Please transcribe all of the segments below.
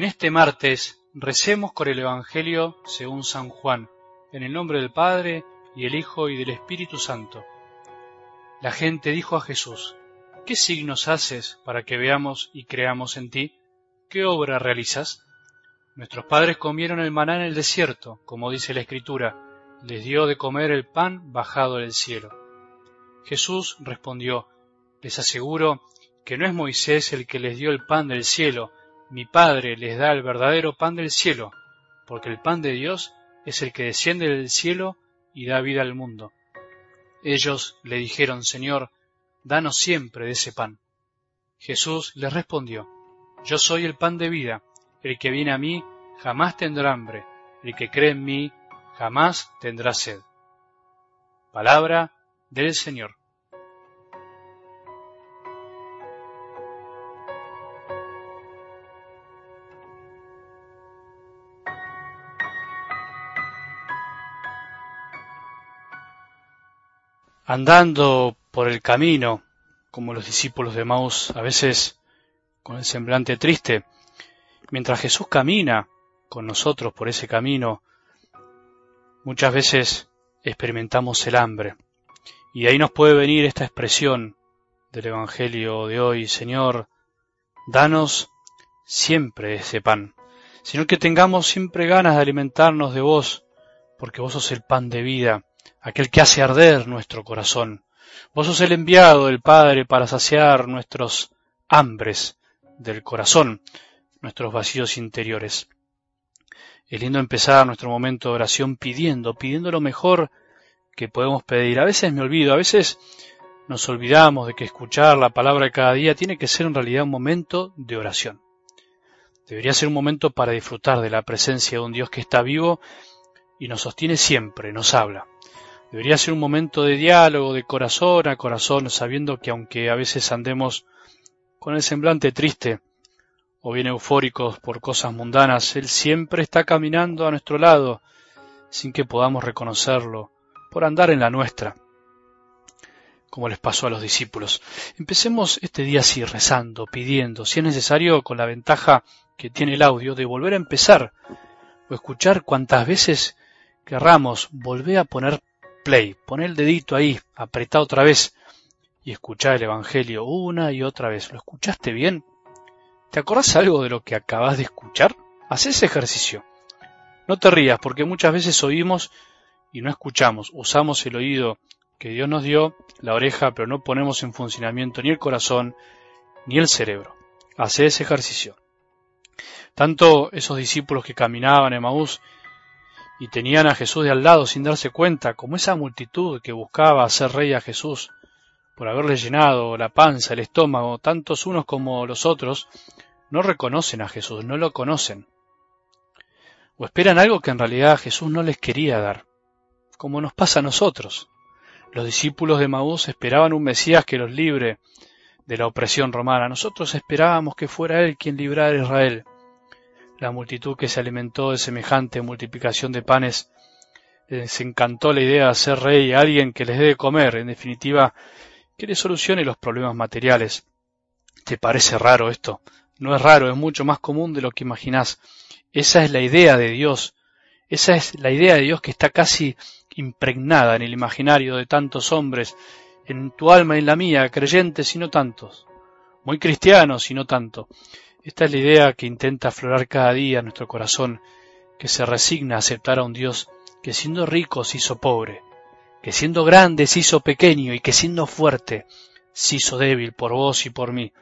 En este martes recemos con el Evangelio según San Juan, en el nombre del Padre, y del Hijo, y del Espíritu Santo. La gente dijo a Jesús, ¿qué signos haces para que veamos y creamos en ti? ¿Qué obra realizas? Nuestros padres comieron el maná en el desierto, como dice la Escritura, les dio de comer el pan bajado del cielo. Jesús respondió, les aseguro que no es Moisés el que les dio el pan del cielo, mi Padre les da el verdadero pan del cielo, porque el pan de Dios es el que desciende del cielo y da vida al mundo. Ellos le dijeron, Señor, danos siempre de ese pan. Jesús les respondió, Yo soy el pan de vida, el que viene a mí jamás tendrá hambre, el que cree en mí jamás tendrá sed. Palabra del Señor. Andando por el camino, como los discípulos de Maus, a veces con el semblante triste, mientras Jesús camina con nosotros por ese camino, muchas veces experimentamos el hambre. Y de ahí nos puede venir esta expresión del Evangelio de hoy, Señor, danos siempre ese pan, sino que tengamos siempre ganas de alimentarnos de vos, porque vos sos el pan de vida, aquel que hace arder nuestro corazón. Vos sos el enviado del Padre para saciar nuestros hambres del corazón, nuestros vacíos interiores. Es lindo empezar nuestro momento de oración pidiendo, pidiendo lo mejor que podemos pedir. A veces me olvido, a veces nos olvidamos de que escuchar la palabra de cada día tiene que ser en realidad un momento de oración. Debería ser un momento para disfrutar de la presencia de un Dios que está vivo y nos sostiene siempre, nos habla. Debería ser un momento de diálogo, de corazón a corazón, sabiendo que aunque a veces andemos con el semblante triste o bien eufóricos por cosas mundanas, Él siempre está caminando a nuestro lado sin que podamos reconocerlo, por andar en la nuestra, como les pasó a los discípulos. Empecemos este día así, rezando, pidiendo, si es necesario, con la ventaja que tiene el audio, de volver a empezar o escuchar cuantas veces querramos, volver a poner play, pon el dedito ahí, apretá otra vez y escuchá el Evangelio una y otra vez. ¿Lo escuchaste bien? ¿Te acordás algo de lo que acabas de escuchar? Haz ese ejercicio. No te rías porque muchas veces oímos y no escuchamos. Usamos el oído que Dios nos dio, la oreja, pero no ponemos en funcionamiento ni el corazón ni el cerebro. Haz ese ejercicio. Tanto esos discípulos que caminaban en Maús y tenían a Jesús de al lado sin darse cuenta, como esa multitud que buscaba hacer rey a Jesús, por haberle llenado la panza, el estómago, tantos unos como los otros, no reconocen a Jesús, no lo conocen. O esperan algo que en realidad Jesús no les quería dar, como nos pasa a nosotros. Los discípulos de Maús esperaban un Mesías que los libre de la opresión romana. Nosotros esperábamos que fuera Él quien librara a Israel. La multitud que se alimentó de semejante multiplicación de panes se encantó la idea de hacer rey a alguien que les dé de comer, en definitiva, que le solucione los problemas materiales. ¿Te parece raro esto? No es raro, es mucho más común de lo que imaginás. Esa es la idea de Dios. Esa es la idea de Dios que está casi impregnada en el imaginario de tantos hombres, en tu alma y en la mía, creyentes y no tantos, muy cristianos y no tanto. Esta es la idea que intenta aflorar cada día nuestro corazón, que se resigna a aceptar a un Dios que siendo rico se hizo pobre, que siendo grande se hizo pequeño y que siendo fuerte se hizo débil por vos y por mí,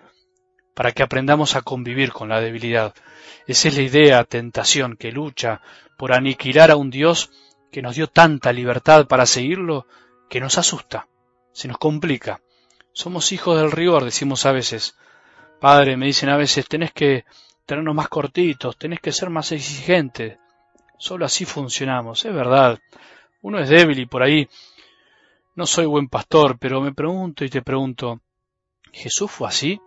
para que aprendamos a convivir con la debilidad. Esa es la idea, tentación, que lucha por aniquilar a un Dios que nos dio tanta libertad para seguirlo que nos asusta, se nos complica. Somos hijos del rigor, decimos a veces, Padre, me dicen a veces, tenés que tenernos más cortitos, tenés que ser más exigente. Solo así funcionamos, es verdad. Uno es débil y por ahí no soy buen pastor, pero me pregunto y te pregunto, ¿Jesús fue así?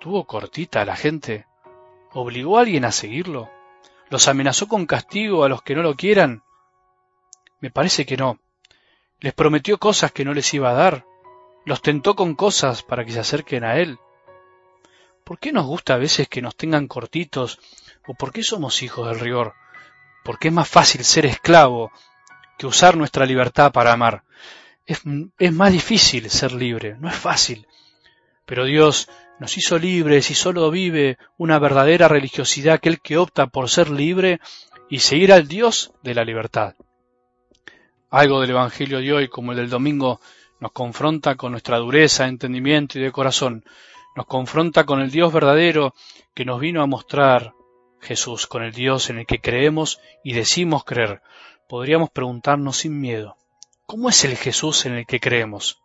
¿Tuvo cortita a la gente? ¿Obligó a alguien a seguirlo? ¿Los amenazó con castigo a los que no lo quieran? Me parece que no. ¿Les prometió cosas que no les iba a dar? ¿Los tentó con cosas para que se acerquen a Él? ¿Por qué nos gusta a veces que nos tengan cortitos? ¿O por qué somos hijos del rigor? Porque es más fácil ser esclavo que usar nuestra libertad para amar. Es, más difícil ser libre, no es fácil. Pero Dios nos hizo libres y solo vive una verdadera religiosidad aquel que opta por ser libre y seguir al Dios de la libertad. Algo del Evangelio de hoy, como el del domingo, nos confronta con nuestra dureza de entendimiento y de corazón, nos confronta con el Dios verdadero que nos vino a mostrar Jesús, con el Dios en el que creemos y decimos creer. Podríamos preguntarnos sin miedo, ¿cómo es el Jesús en el que creemos?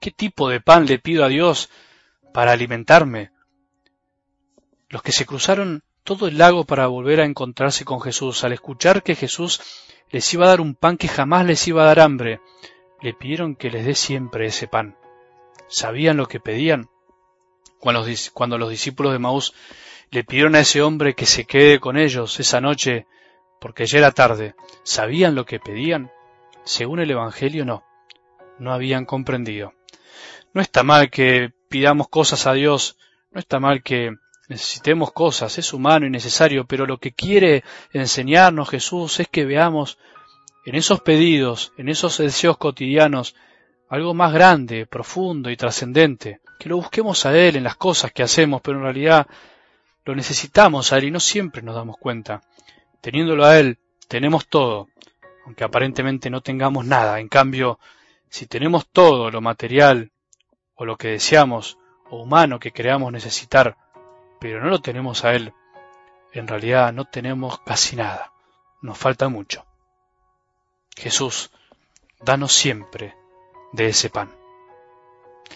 ¿Qué tipo de pan le pido a Dios para alimentarme? Los que se cruzaron todo el lago para volver a encontrarse con Jesús, al escuchar que Jesús les iba a dar un pan que jamás les iba a dar hambre, le pidieron que les dé siempre ese pan. ¿Sabían lo que pedían? Cuando los, discípulos de Maús le pidieron a ese hombre que se quede con ellos esa noche, porque ya era tarde, ¿sabían lo que pedían? Según el Evangelio no, no habían comprendido. No está mal que pidamos cosas a Dios, no está mal que necesitemos cosas, es humano y necesario, pero lo que quiere enseñarnos Jesús es que veamos en esos pedidos, en esos deseos cotidianos, algo más grande, profundo y trascendente, que lo busquemos a Él en las cosas que hacemos, pero en realidad lo necesitamos a Él y no siempre nos damos cuenta. Teniéndolo a Él, tenemos todo, aunque aparentemente no tengamos nada. En cambio, si tenemos todo lo material, o lo que deseamos, o humano que creamos necesitar, pero no lo tenemos a Él, en realidad no tenemos casi nada, nos falta mucho. Jesús, danos siempre de ese pan.